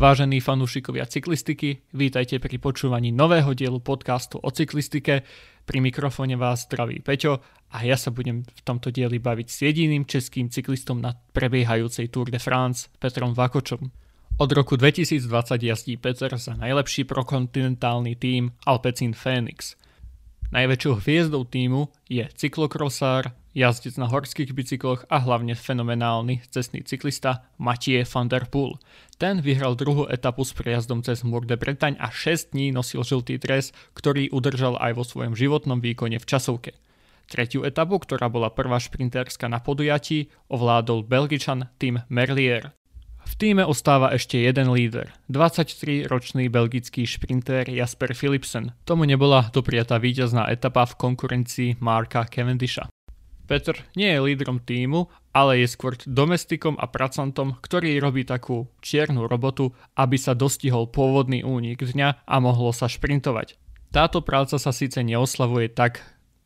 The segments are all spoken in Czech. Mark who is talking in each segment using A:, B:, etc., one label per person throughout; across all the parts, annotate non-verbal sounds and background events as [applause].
A: Vážení fanúšikovia cyklistiky, vítajte pri počúvaní nového dielu podcastu o cyklistike. Pri mikrofóne vás zdraví Peťo a ja sa budem v tomto dieli baviť s jediným českým cyklistom na prebiehajúcej Tour de France, Petrom Vakočom. Od roku 2020 jazdí Peter za najlepší prokontinentálny tým Alpecin Phoenix. Najväčšou hviezdou týmu je cyklokrosár, jazdec na horských bicykloch a hlavne fenomenálny cestný cyklista Mathieu van der Poel. Ten vyhral druhú etapu s prejazdom cez Mur de Bretagne a 6 dní nosil žltý dres, ktorý udržal aj vo svojom životnom výkone v časovke. Tretiu etapu, ktorá bola prvá šprinterská na podujatí, ovládol Belgičan Tim Merlier. V týme ostáva ešte jeden líder, 23-ročný belgický šprintér Jasper Philipsen. Tomu nebola dopriatá víťazná etapa v konkurencii Marka Cavendisha. Petr nie je lídrom týmu, ale je skôr domestikom a pracantom, ktorý robí takú čiernu robotu, aby sa dostihol pôvodný únik dňa a mohlo sa šprintovať. Táto práca sa síce neoslavuje tak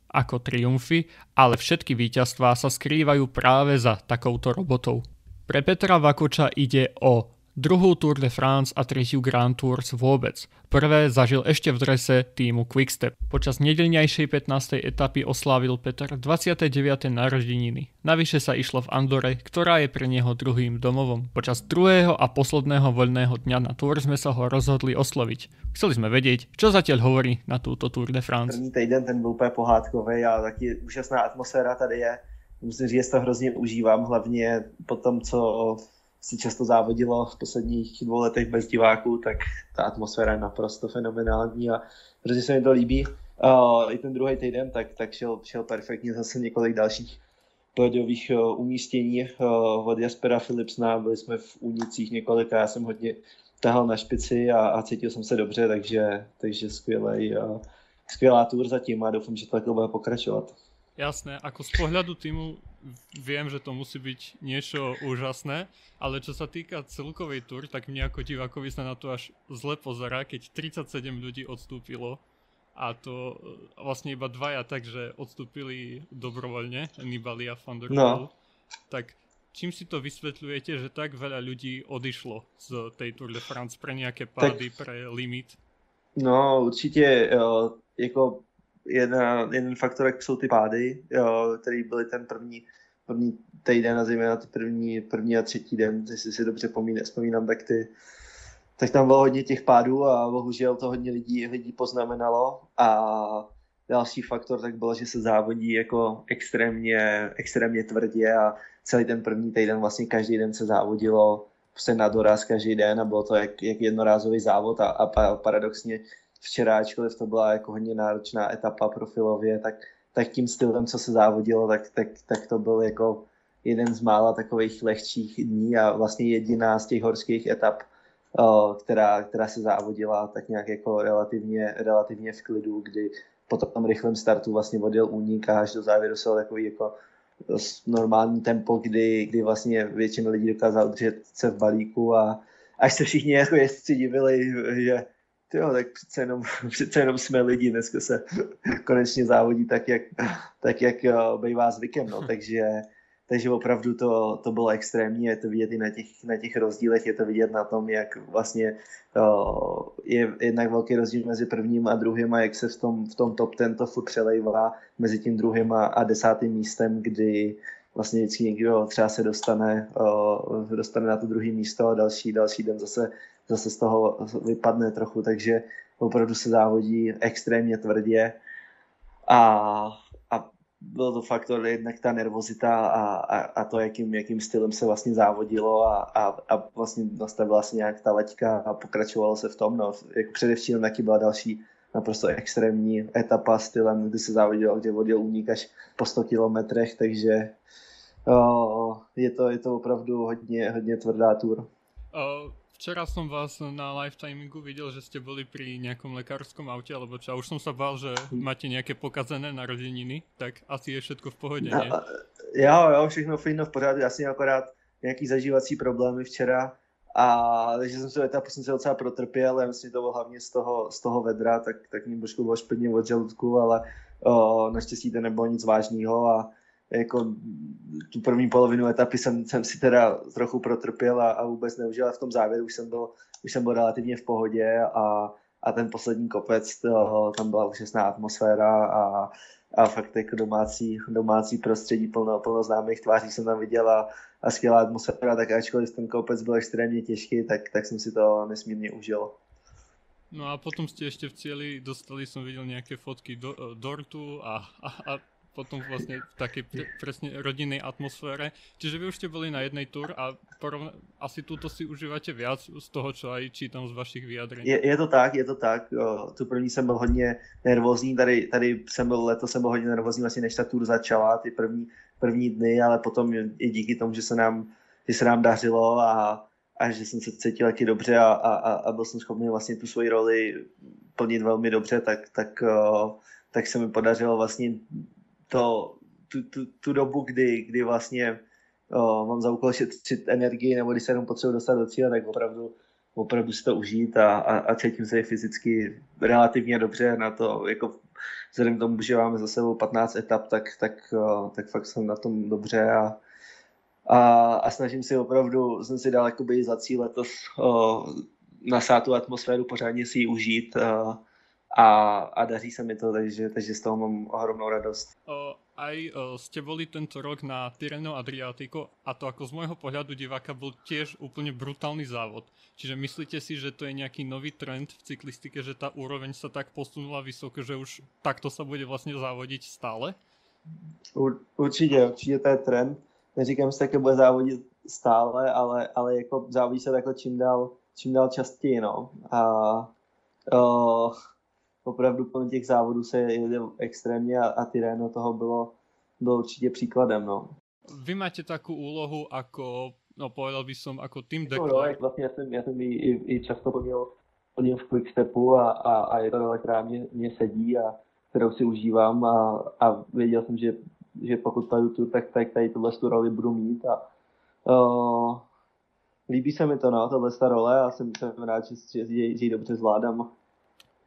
A: ako triumfy, ale všetky víťazstvá sa skrývajú práve za takouto robotou. Pre Petra Vakoča ide o druhú Tour de France a tretiu Grand Tours vôbec. Prvé zažil ešte v drese týmu Quickstep. Počas nedeľnejšej 15. etapy oslávil Peter 29. narodeniny. Navyše sa išlo v Andore, ktorá je pre neho druhým domovom. Počas druhého a posledného voľného dňa na Tour sme sa ho rozhodli osloviť. Chceli sme vedieť, čo zatiaľ hovorí na túto Tour de France.
B: První týden ten byl úplně pohádkový a taky úžasná atmosféra tady je musím říct, že to hrozně užívám, hlavně po tom, co si často závodilo v posledních dvou letech bez diváků, tak ta atmosféra je naprosto fenomenální a hrozně se mi to líbí. Uh, I ten druhý týden, tak, tak šel, šel perfektně zase několik dalších pódiových uh, umístění uh, od Jaspera Philipsna, byli jsme v únicích několika, já jsem hodně tahal na špici a, a cítil jsem se dobře, takže, takže skvělej, uh, skvělá tour zatím a doufám, že to takhle bude pokračovat.
A: Jasné, ako z pohľadu týmu viem, že to musí byť niečo úžasné, ale čo sa týka celkovej túr, tak mne ako divákovi sa na to až zle pozerá, keď 37 ľudí odstúpilo a to e, vlastne iba dvaja takže odstúpili dobrovoľne, Nibali a Van der no. Tak čím si to vysvetľujete, že tak veľa ľudí odišlo z tej Tour de France pre nejaké pády, tak, pre limit?
B: No určitě, uh, jako jedna, jeden faktor, jak jsou ty pády, jo, který byly ten první, první týden a zejména ty první, první a třetí den, jestli si dobře vzpomínám, tak ty, tak tam bylo hodně těch pádů a bohužel to hodně lidí, lidí poznamenalo. A další faktor tak bylo, že se závodí jako extrémně, extrémně tvrdě a celý ten první týden vlastně každý den se závodilo se na doraz každý den a bylo to jak, jak jednorázový závod a, a paradoxně včera, ačkoliv to byla jako hodně náročná etapa profilově, tak, tak tím stylem, co se závodilo, tak, tak, tak to byl jako jeden z mála takových lehčích dní a vlastně jediná z těch horských etap, která, která se závodila tak nějak jako relativně, relativně v klidu, kdy po tom rychlém startu vlastně odjel únik a až do závěru se takový jako normální tempo, kdy, kdy vlastně většina lidí dokázala udržet se v balíku a až se všichni jako jezdci divili, že jo, tak přece jenom, [laughs] přece jenom jsme lidi, dneska se [laughs] konečně závodí tak, jak, tak, jak bývá zvykem, no, takže, takže opravdu to, to bylo extrémní, je to vidět i na těch, na těch rozdílech, je to vidět na tom, jak vlastně je jednak velký rozdíl mezi prvním a druhým a jak se v tom, v tom top ten to furt přelejvá mezi tím druhým a, a desátým místem, kdy vlastně vždycky někdo třeba se dostane, dostane na to druhé místo a další, další den zase zase z toho vypadne trochu, takže opravdu se závodí extrémně tvrdě a, a byl to faktor jednak ta nervozita a, a, a to, jakým, jakým stylem se vlastně závodilo a, a, a vlastně nastavila se nějak ta leťka a pokračovalo se v tom. No. Jako především taky byla další naprosto extrémní etapa stylem, kdy se závodilo, kde vodil únik až po 100 kilometrech, takže o, je, to, je to opravdu hodně, hodně tvrdá tour.
A: Uh Včera som vás na live timingu videl, že ste boli pri nejakom lekárskom aute, alebo čo, už som sa bál, že máte nejaké pokazené narodeniny, tak asi je všetko v pohodě, ne?
B: Jo, jo, všechno fino v pořádku, jasně akorát nějaký zažívací problémy včera, a takže jsem se etapu jsem se docela protrpěl, já myslím, že to bylo hlavně z toho, z toho vedra, tak, tak mě trošku bylo špatně od žaludku, ale o, naštěstí to nebylo nic vážného a jako tu první polovinu etapy jsem, jsem si teda trochu protrpěl a, a vůbec neužil, a v tom závěru už jsem byl, už jsem byl relativně v pohodě a, a ten poslední kopec, to, tam byla úžasná atmosféra a, a fakt jako domácí, domácí prostředí plno, plno známých tváří jsem tam viděl a, a skvělá atmosféra, tak ačkoliv ten kopec byl extrémně těžký, tak, tak jsem si to nesmírně užil.
A: No a potom ste ešte v cieli dostali, som videl nejaké fotky do, dortu a, a, a potom vlastne v takej pre, presne rodinnej atmosfére. Čiže vy už ste boli na jednej tur a porovna, asi túto si užívate viac z toho, čo aj čítam z vašich vyjadrení.
B: Je, je to tak, je to tak. O, tu první jsem byl hodně nervózní, tady, tady jsem byl, letos jsem byl hodně nervózní vlastně než ta tur začala, ty první, první dny, ale potom i díky tomu, že se nám, že se nám dařilo a, a že jsem se cítil taky dobře a, a, a byl jsem schopný vlastně tu svoji roli plnit velmi dobře, tak, tak, tak se mi podařilo vlastně to, tu, tu, tu dobu, kdy, kdy vlastně o, mám za úkol šetřit energii nebo když se jenom potřebuji dostat do cíle, tak opravdu, opravdu si to užít a, a, a cítím se fyzicky relativně dobře na to, jako vzhledem k tomu, že máme za sebou 15 etap, tak, tak, o, tak fakt jsem na tom dobře a, a, a snažím si opravdu, jsem si dal jakoby za cíl letos o, nasát tu atmosféru, pořádně si ji užít a, a, a daří se mi to, takže, takže z toho mám ohromnou radost.
A: O, aj o, ste boli tento rok na Tirreno Adriatico a to ako z môjho pohľadu diváka bol tiež úplne brutálny závod. Čiže myslíte si, že to je nejaký nový trend v cyklistike, že tá úroveň sa tak posunula vysoko, že už takto sa bude vlastne závodiť stále?
B: Určitě, určitě to je trend neříkám, že také bude závodit stále, ale, ale jako závodí se takhle čím dál, čím dál častěji, no. A o, opravdu plně těch závodů se jede extrémně a, a Tyreno toho bylo, bylo určitě příkladem, no.
A: Vy máte takovou úlohu jako, no povedal by som, jako tým
B: deklar. No, no, vlastně já jsem, já jsem i, i, i často plnil, plnil v Quickstepu a, a, a je to role, která mě, mě sedí a kterou si užívám a, a věděl jsem, že že pokud padu tu, tak, tak tady tuhle tu roli budu mít a uh, líbí se mi to, no, tohle ta role a jsem, jsem rád, že, že, že ji dobře zvládám.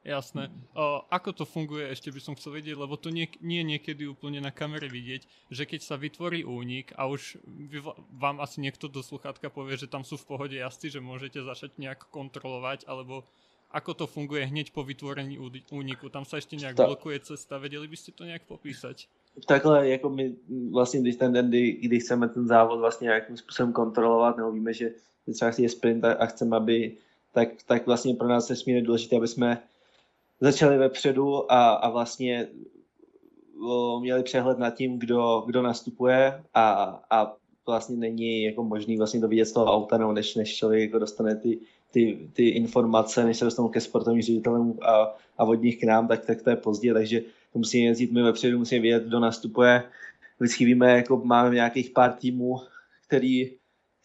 A: Jasné. O, ako to funguje, ešte by som chcel vedieť, lebo to nie, nie niekedy úplne na kamere vidieť, že keď sa vytvorí únik a už vy, vám asi niekto do sluchátka povie, že tam sú v pohode jazdci, že môžete začať nejak kontrolovať, alebo ako to funguje hneď po vytvorení úniku? Tam sa ešte nejak blokuje cesta, vedeli by ste to nejak popísať?
B: takhle, jako my vlastně, když ten den, kdy, kdy chceme ten závod vlastně nějakým způsobem kontrolovat, nebo víme, že třeba je sprint a, a chceme, aby, tak, tak vlastně pro nás nesmírně důležité, aby jsme začali vepředu a, a vlastně měli přehled nad tím, kdo, kdo nastupuje a, a vlastně není jako možný vlastně to vidět z toho auta, nebo než, než člověk jako dostane ty, ty, ty informace, než se dostanou ke sportovním ředitelům a, a od nich k nám, tak, tak to je pozdě, takže to musíme jezdit my vepředu, musíme vědět, kdo nastupuje. Vždycky víme, jako máme nějakých pár týmů, který,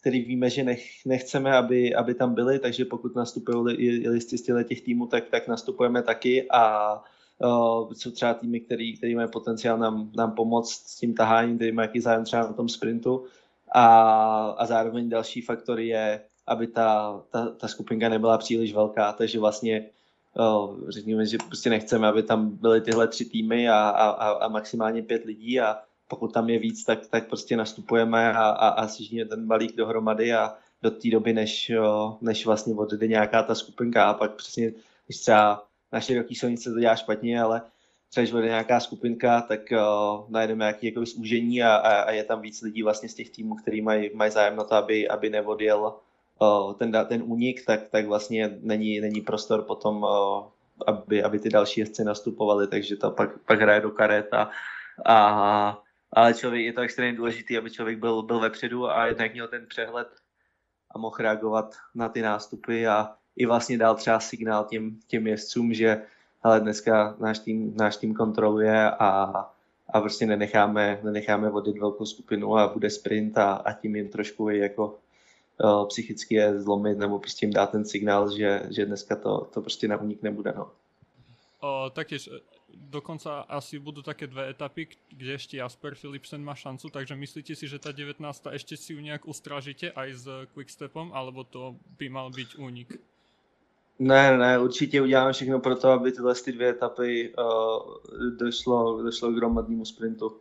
B: který víme, že nech, nechceme, aby, aby tam byli, takže pokud nastupují listy z těch týmů, tak, tak nastupujeme taky a uh, jsou třeba týmy, který, který mají potenciál nám, nám pomoct s tím taháním, který mají jaký zájem třeba na tom sprintu. A, a zároveň další faktor je, aby ta, ta, ta skupinka nebyla příliš velká, takže vlastně řekněme, že prostě nechceme, aby tam byly tyhle tři týmy a, a, a maximálně pět lidí a pokud tam je víc, tak, tak prostě nastupujeme a, a, a sjíždíme ten balík dohromady a do té doby, než, než vlastně odjde nějaká ta skupinka a pak přesně, když třeba na široký silnice to dělá špatně, ale třeba když odjde nějaká skupinka, tak uh, najdeme nějaký jako zúžení a, a, a, je tam víc lidí vlastně z těch týmů, který mají, mají zájem na to, aby, aby neodjel ten, ten únik, tak, tak vlastně není, není prostor potom, aby, aby ty další jezdci nastupovali, takže to pak, pak hraje do karet a, a ale člověk, je to extrémně důležité, aby člověk byl, byl vepředu a jednak měl ten přehled a mohl reagovat na ty nástupy a i vlastně dal třeba signál těm, těm jezdcům, že ale dneska náš tým, náš tým kontroluje a, a prostě nenecháme, nenecháme vodit velkou skupinu a bude sprint a, a tím jim trošku jako uh, psychicky je zlomit nebo prostě jim dát ten signál, že, že dneska to, to prostě na únik nebude. No.
A: O, taktiež dokonca asi budú také dve etapy, kde ešte Jasper Philipsen má šancu, takže myslíte si, že tá 19. ešte si ju nejak ustražíte aj s Quickstepom, alebo to by mal byť únik?
B: Ne, ne, určitě uděláme všechno pro to, aby tyhle ty dvě etapy uh, došlo, došlo k hromadnému sprintu.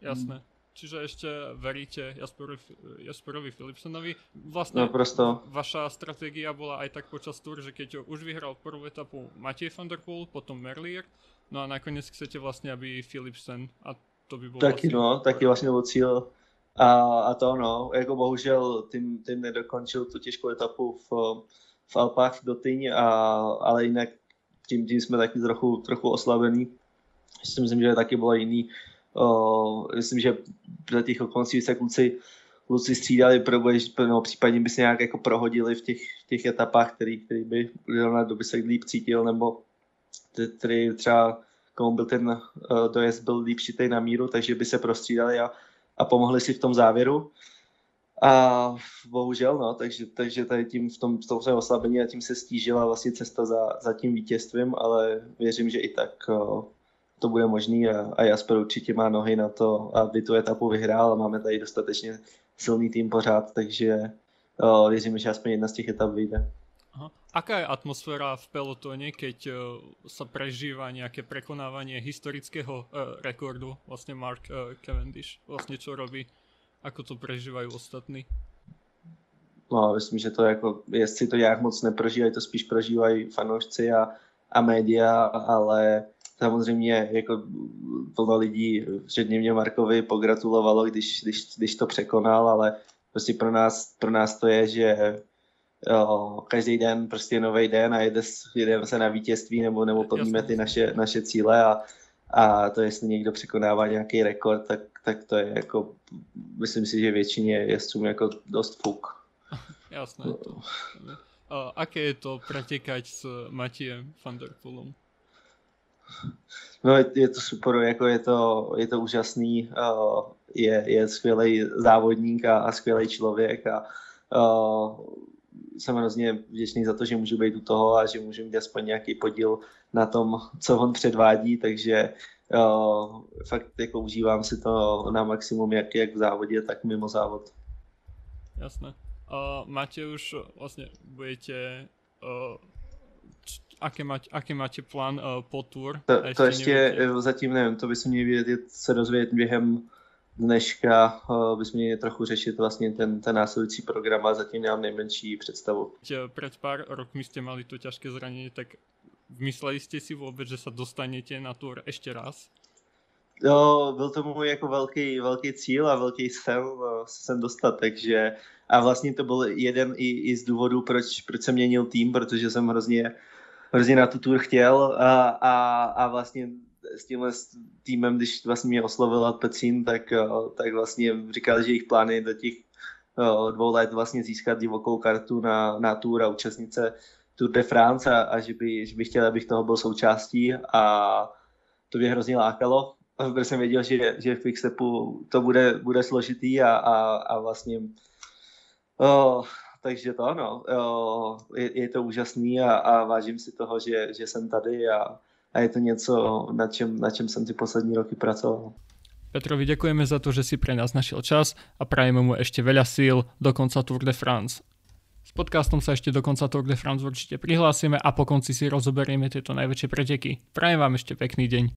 A: Jasné. Čiže ešte veríte Jasperovi, Jasperovi Philipsonovi. Vlastne
B: no, prosto.
A: vaša stratégia bola aj tak počas túr, že keď už vyhral prvú etapu Matej van der Poel, potom Merlier, no a nakoniec chcete vlastne, aby Philipsen a to by bolo
B: Taky
A: vlastne...
B: no, taky vlastně byl cíl. A, a to no, jako bohužel tým, tým nedokončil tu těžkou etapu v, v Alpách do Tyň, a, ale jinak tím, tím jsme taky trochu, trochu oslabení. Myslím, že taky bylo jiný Uh, myslím, že za těch okolností se kluci, kluci střídali, probuješ, no, případně by se nějak jako prohodili v těch, těch etapách, který, který by Leonardo by se líp cítil, nebo který třeba komu byl ten uh, dojezd byl líp šitej na míru, takže by se prostřídali a, a pomohli si v tom závěru. A bohužel, no, takže, takže tady tím v tom, v tom oslabení a tím se stížila vlastně cesta za, za tím vítězstvím, ale věřím, že i tak uh, to bude možný a, a Jasper určitě má nohy na to, aby tu etapu vyhrál a máme tady dostatečně silný tým pořád, takže o, věřím, že aspoň jedna z těch etap vyjde.
A: Aha. Aká je atmosféra v pelotone, keď uh, sa prežíva nejaké prekonávanie historického uh, rekordu, vlastne Mark uh, Cavendish, vlastne čo robí, ako to prežívají ostatní?
B: No, myslím, že to jako, jestli to nějak moc neprožívají, to spíš prožívají fanoušci a, a média, ale samozřejmě jako plno lidí, včetně mě Markovi, pogratulovalo, když, když, když to překonal, ale prostě pro nás, pro nás to je, že jo, každý den prostě nový den a jede, jedeme se na vítězství nebo, nebo plníme ty naše, naše cíle a, a to jestli někdo překonává nějaký rekord, tak, tak to je jako, myslím si, že většině jezdcům jako dost fuk.
A: Jasné. To. A aké je to pretekať s Matiem van der?
B: No je, to super, jako je to, je to úžasný, uh, je, je skvělý závodník a, a skvělý člověk a uh, jsem hrozně vděčný za to, že můžu být u toho a že můžu mít aspoň nějaký podíl na tom, co on předvádí, takže uh, fakt jako užívám si to na maximum, jak, jak v závodě, tak mimo závod.
A: Jasné. Uh, máte už vlastně budete Aké, mať, aký máte plán uh, po tour?
B: To, to ještě nevíte? zatím nevím, to by se měli vědět, se dozvědět během dneška, uh, bychom měli trochu řešit vlastně ten, ten následující program a zatím nemám nejmenší představu.
A: Před pár rokmi jste mali to těžké zranění, tak mysleli jste si vůbec, že se dostanete na tour ještě raz?
B: Jo, byl to můj jako velký, velký cíl a velký sen se sem dostat, takže a vlastně to byl jeden i, i z důvodů, proč, proč jsem měnil tým, protože jsem hrozně hrozně na tu tour chtěl a, a, a vlastně s tímhle týmem, když vlastně mě oslovil Petřín, tak, eh, tak vlastně říkal, že jejich plány do těch eh, dvou let vlastně získat divokou kartu na, na tour a účastnice Tour de France a, a že, by, že by chtěl, abych toho byl součástí a to mě hrozně lákalo, protože jsem věděl, že, že v Quickstepu to bude, bude složitý a, a, a vlastně oh, takže to ano, je, je to úžasný a, a vážím si toho, že, že jsem tady a, a je to něco, na čem, na čem jsem ty poslední roky pracoval.
A: Petrovi ďakujeme za to, že si pre nás našiel čas a prajeme mu ešte veľa síl do konca Tour de France. S podcastom sa ešte do konca Tour de France určite prihlásime a po konci si rozoberieme tieto najväčšie preteky. Prajem vám ešte pekný deň.